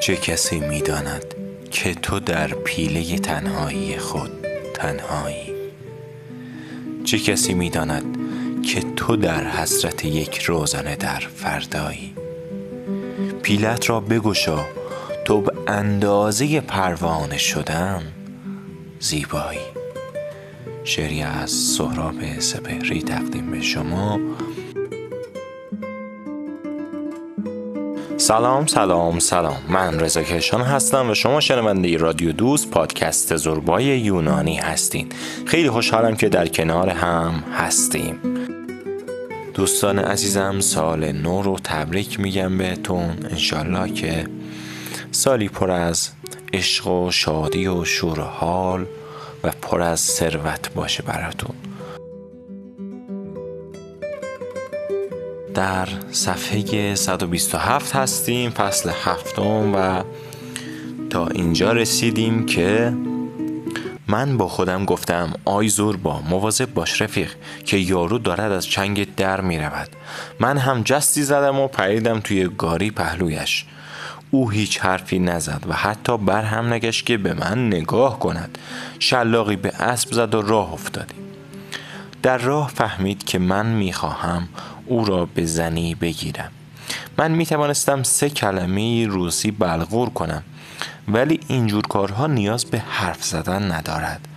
چه کسی می‌داند که تو در پیله تنهایی خود تنهایی. چه کسی می‌داند که تو در حسرت یک روزنه در فردایی. پیلت را بگشا تو به اندازه پروانه شدن زیبایی. شعری از سهراب سپهری تقدیم به شما. سلام سلام سلام. من رضا کشان هستم و شما شنونده رادیو دوست پادکست زربای یونانی هستین. خیلی خوشحالم که در کنار هم هستیم. دوستان عزیزم سال نو رو تبریک میگم بهتون. انشالله که سالی پر از عشق و شادی و شور حال و پر از ثروت باشه براتون. در صفحه 127 هستیم فصل هفتم و تا اینجا رسیدیم که من با خودم گفتم آی زور با مواظب باش رفیق که یارو دارد از چنگ در می رود من هم جستی زدم و پریدم توی گاری پهلویش. او هیچ حرفی نزد و حتی بر هم نگشت که به من نگاه کند. شلاقی به اسب زد و راه افتادیم. در راه فهمید که من می‌خواهم او را به زنی بگیرم. من می توانستم سه کلمه روسی بلغور کنم ولی اینجور کارها نیاز به حرف زدن ندارد.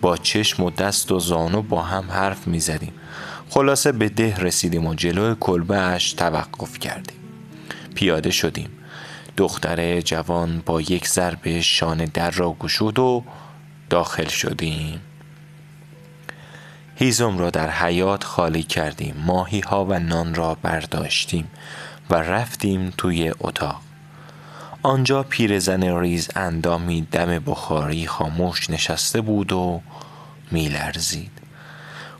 با چشم و دست و زانو با هم حرف می زدیم خلاصه به ده رسیدیم و جلوی کلبه توقف کردیم. پیاده شدیم. دختر جوان با یک ضربه شانه در را گشود و داخل شدیم. هیزم را در حیات خالی کردیم ماهی ها و نان را برداشتیم و رفتیم توی اتاق. آنجا پیرزن ریز اندامی دم بخاری خاموش نشسته بود و میلرزید.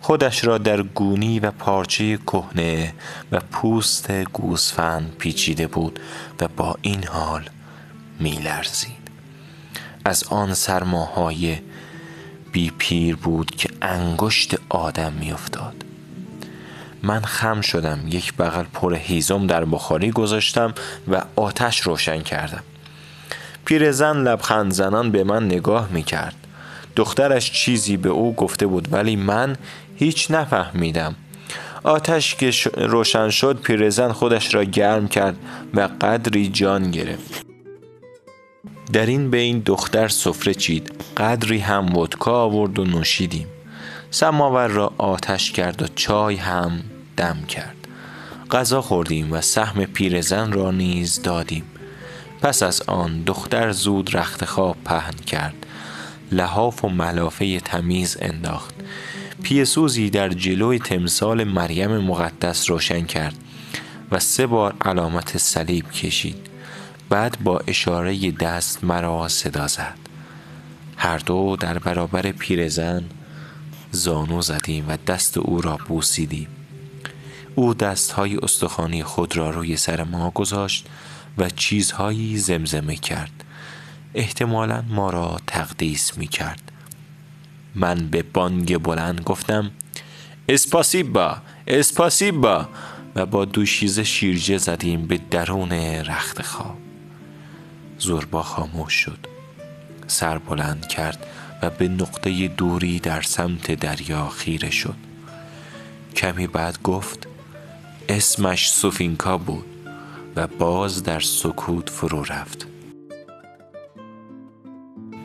خودش را در گونی و پارچه کهنه و پوست گوسفند پیچیده بود و با این حال میلرزید. از آن سرماهای بی پیر بود که انگشت آدم میافتاد. من خم شدم یک بغل پر هیزم در بخاری گذاشتم و آتش روشن کردم. پیرزن لبخند زنان به من نگاه می کرد دخترش چیزی به او گفته بود ولی من هیچ نفهمیدم. آتش که روشن شد پیرزن خودش را گرم کرد و قدری جان گرفت. در این بین دختر سفره چید. قدری هم ودکا آورد و نوشیدیم. سماور را آتش کرد و چای هم دم کرد. غذا خوردیم و سهم پیرزن را نیز دادیم. پس از آن دختر زود رخت خواب پهن کرد. لحاف و ملافه تمیز انداخت. پیسوزی در جلوی تمثال مریم مقدس روشن کرد و سه بار علامت صلیب کشید. بعد با اشاره دست مرا صدا زد. هر دو در برابر پیرزن زانو زدیم و دست او را بوسیدیم. او دستهای استخوانی خود را روی سر ما گذاشت و چیزهایی زمزمه کرد. احتمالا ما را تقدیس می کرد من به بانگ بلند گفتم اسپاسیبا اسپاسیبا! و با دوشیزه شیرجه زدیم به درون رخت خواب. زوربا خاموش شد. سر بلند کرد و به نقطه دوری در سمت دریا خیره شد. کمی بعد گفت اسمش سوفینکا بود و باز در سکوت فرو رفت.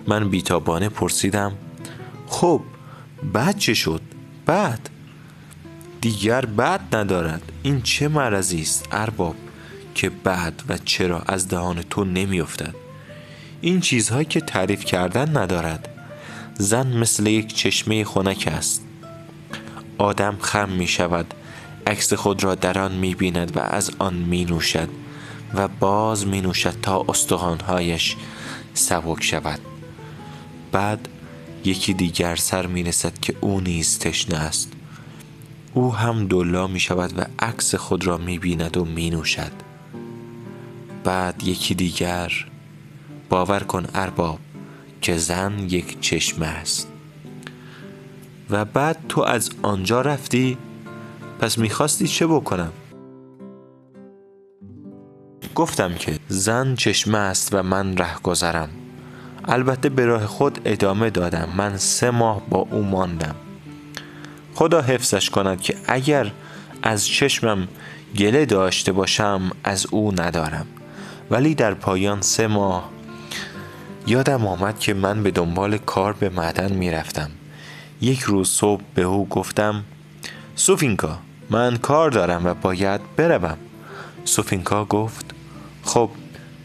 من بیتابانه پرسیدم خب بعد چه شد؟ بعد؟ دیگر بعد ندارد. این چه مرضی است؟ ارباب که بعد و چرا از دهان تو نمیافتد. این چیزهایی که تعریف کردن ندارد. زن مثل یک چشمه خنک است. آدم خم می شود عکس خود را در آن می بیند و از آن می نوشد و باز می نوشد تا استخوانهایش سبک شود. بعد یکی دیگر سر می رسد که او نیز تشنه است. او هم دلا می شود و عکس خود را می بیند و می نوشد بعد یکی دیگر. باور کن ارباب که زن یک چشمه است. و بعد تو از آنجا رفتی؟ پس می‌خواستی چه بکنم؟ گفتم که زن چشمه است و من ره گذرم البته به راه خود ادامه دادم. من سه ماه با او ماندم. خدا حفظش کند که اگر از چشمم گله داشته باشم از او ندارم. ولی در پایان سه ماه یادم آمد که من به دنبال کار به معدن می‌رفتم. یک روز صبح به او گفتم سوفینکا من کار دارم و باید بروم. سوفینکا گفت خب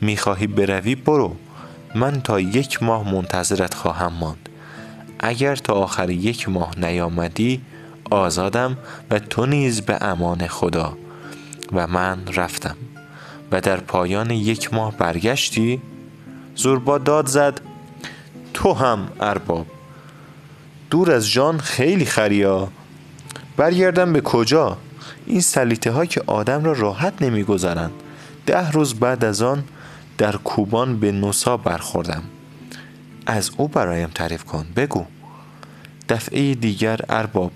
می‌خواهی بروی برو. من تا یک ماه منتظرت خواهم ماند. اگر تا آخر یک ماه نیامدی آزادم و تو نیز به امان خدا. و من رفتم. و در پایان یک ماه برگشتی؟ زوربا داد زد تو هم ارباب. دور از جان خیلی خریا. برگردم به کجا؟ این سلیته ها که آدم را راحت نمی‌گذارند ده روز بعد از آن در کوبان به نوسا برخوردم. از او برایم تعریف کن بگو. دفعه دیگر ارباب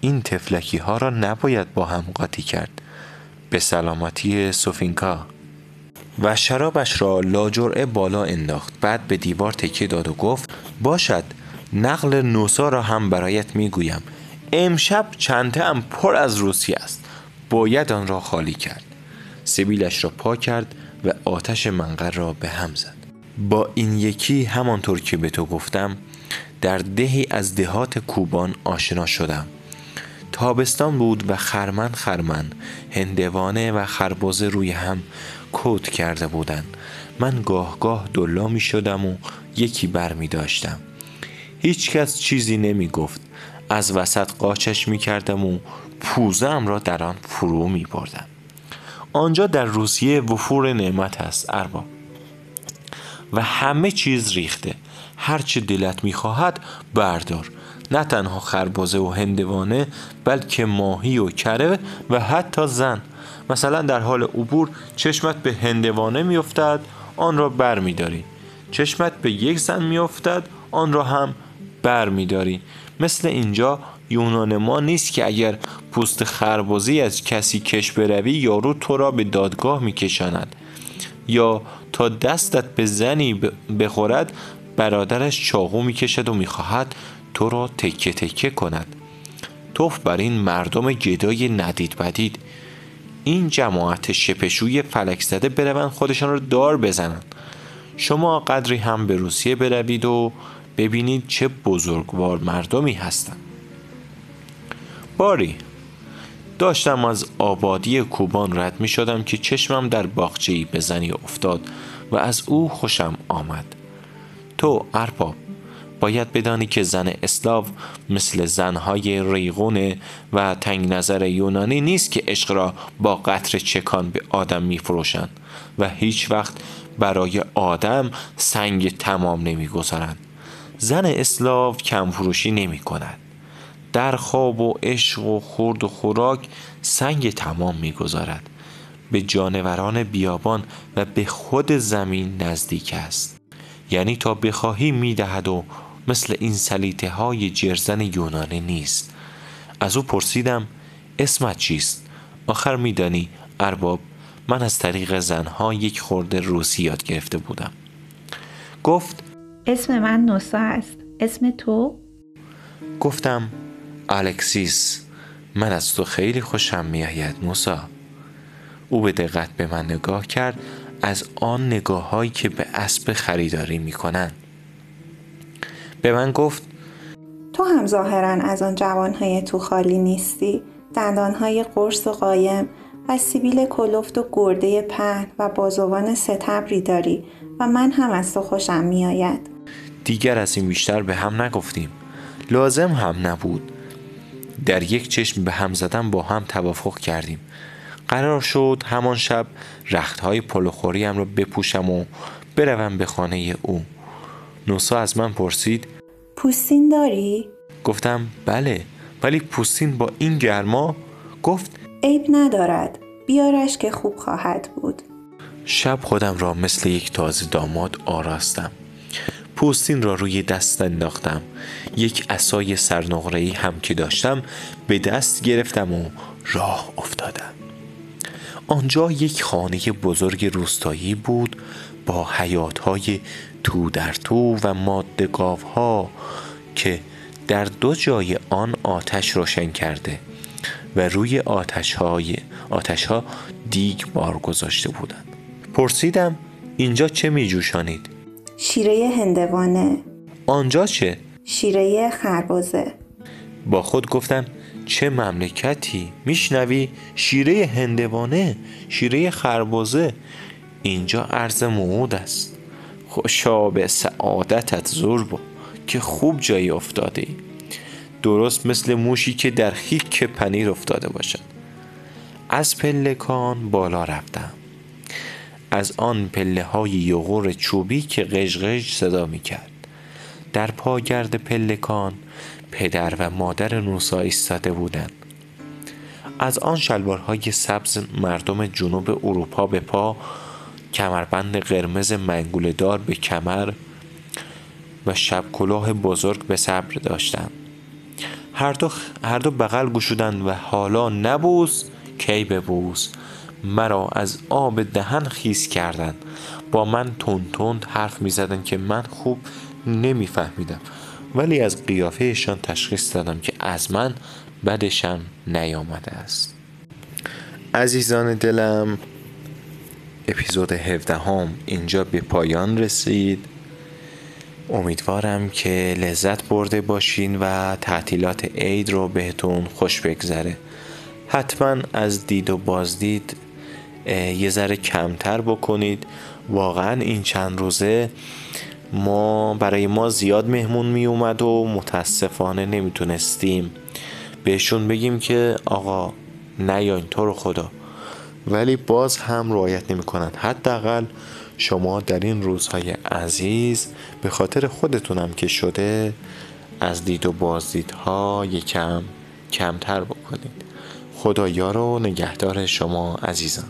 این تفلکی ها را نباید با هم قاطی کرد. به سلامتی سوفینکا و شرابش را لاجرعه بالا انداخت. بعد به دیوار تکیه داد و گفت باشد نقل نوسا را هم برایت می‌گویم. امشب چنته هم پر از روسی است. باید آن را خالی کرد. سبیلش را پا کرد و آتش منقر را به هم زد. با این یکی همانطور که به تو گفتم در دهی از دهات کوبان آشنا شدم. تابستان بود و خرمن خرمن هندوانه و خربازه روی هم کود کرده بودند. من گاه گاه دلا می شدم و یکی بر می داشتم. هیچ کس چیزی نمی گفت. از وسط قاچش می کردم و پوزم را در آن فرو می بردم. آنجا در روسیه وفور نعمت است ارباب. و همه چیز ریخته. هرچه دلت می‌خواهد بردار. نه تنها خربازه و هندوانه بلکه ماهی و کره و حتی زن. مثلا در حال عبور چشمت به هندوانه میافتد آن را بر میداری چشمت به یک زن میافتد آن را هم بر میداری مثل اینجا یونان ما نیست که اگر پوست خربازی از کسی کش بروی یارو تو را به دادگاه میکشاند. یا تا دستت به زنی بخورد برادرش چاقو می‌کشد و می‌خواهد تو را تکه تکه کند. توف بر این مردم گدای ندید بدید. این جماعت شپشوی فلک زده بروند خودشان را دار بزنند. شما قدری هم به روسیه بروید و ببینید چه بزرگوار مردمی هستند. باری داشتم از آبادی کوبان رد می شدم که چشمم در باغچه‌ای به زنی افتاد و از او خوشم آمد. تو ارباب باید بدانی که زن اسلاو مثل زنهای ریغون و تنگ نظر یونانی نیست که عشق را با قطر چکان به آدم می فروشند و هیچ وقت برای آدم سنگ تمام نمی گذارند. زن اسلاو کم فروشی نمی کند. در خواب و عشق و خورد و خوراک سنگ تمام می‌گذارد به جانوران بیابان و به خود زمین نزدیک است یعنی تا بخواهی می‌دهد و مثل این سلیته های جرزن یونانی نیست. از او پرسیدم اسمت چیست؟ آخر میدانی ارباب من از طریق زنها یک خورده روسی یاد گرفته بودم. گفت اسم من نوسا است. اسم تو؟ گفتم الکسیس. من از تو خیلی خوشم میآید موسا او به دقت به من نگاه کرد از آن نگاه هایی که به اسب خریداری می‌کنند به من گفت تو هم ظاهرا از آن جوانهای تو خالی نیستی. دندانهای قرص و قایم و سیبیل کلفت و گرده پهن و بازوان ستبری داری و من هم از تو خوشم میآید. دیگر از این بیشتر به هم نگفتیم. لازم هم نبود. در یک چشم به هم زدن با هم توافق کردیم. قرار شد همان شب رختهای پلوخوری هم را بپوشم و بروم به خانه او. نوسا از من پرسید پوستین داری؟ گفتم بله ولی پوستین با این گرما؟ گفت عیب ندارد بیارش که خوب خواهد بود. شب خودم را مثل یک تازه داماد آراستم. پوستین را روی دست انداختم. یک اسای سرنقره‌ای هم که داشتم به دست گرفتم و راه افتادم. آنجا یک خانه بزرگ روستایی بود با حیاتهای تو در تو و ماده ها که در دو جای آن آتش روشن کرده و روی آتش, های آتش ها دیگ بار گذاشته بودند پرسیدم اینجا چه می جوشانید؟ شیره هندوانه آنجا چه؟ شیره خربازه با خود گفتم چه مملکتی؟ میشنوی شیره هندوانه شیره خربازه اینجا عرض موعود است. خوشا به سعادتت زربا که خوب جایی افتاده ای درست مثل موشی که در خیک پنیر افتاده باشد. از پلکان بالا رفتم. از آن پله های یغور چوبی که قشقش صدا می کرد در پاگرد پلکان پدر و مادر نوسا ایستاده بودند. از آن شلوارهای سبز مردم جنوب اروپا به پا کمربند قرمز منگول دار به کمر و شب کلاه بزرگ به صبر داشتند. هر دو, هر دو بغل گشودند و حالا نبوس کی ببوس. مرا از آب دهن خیس کردند. با من تند تند حرف می که من خوب نمیفهمیدم. ولی از قیافهشان تشخیص دادم که از من بدشم نیامده است. عزیزان دلم اپیزود 17 هم اینجا به پایان رسید. امیدوارم که لذت برده باشین و تعطیلات عید رو بهتون خوش بگذره. حتما از دید و بازدید یه ذره کمتر بکنید. واقعا این چند روزه ما برای ما زیاد مهمون می اومد و متاسفانه نمی‌تونستیم. بهشون بگیم که آقا نیاین تو رو خدا. ولی باز هم رعایت نمی‌کنن. حداقل شما در این روزهای عزیز به خاطر خودتونم که شده از دید و بازدیدها یکم کمتر بکنید. خدایا رو نگهدار شما عزیزان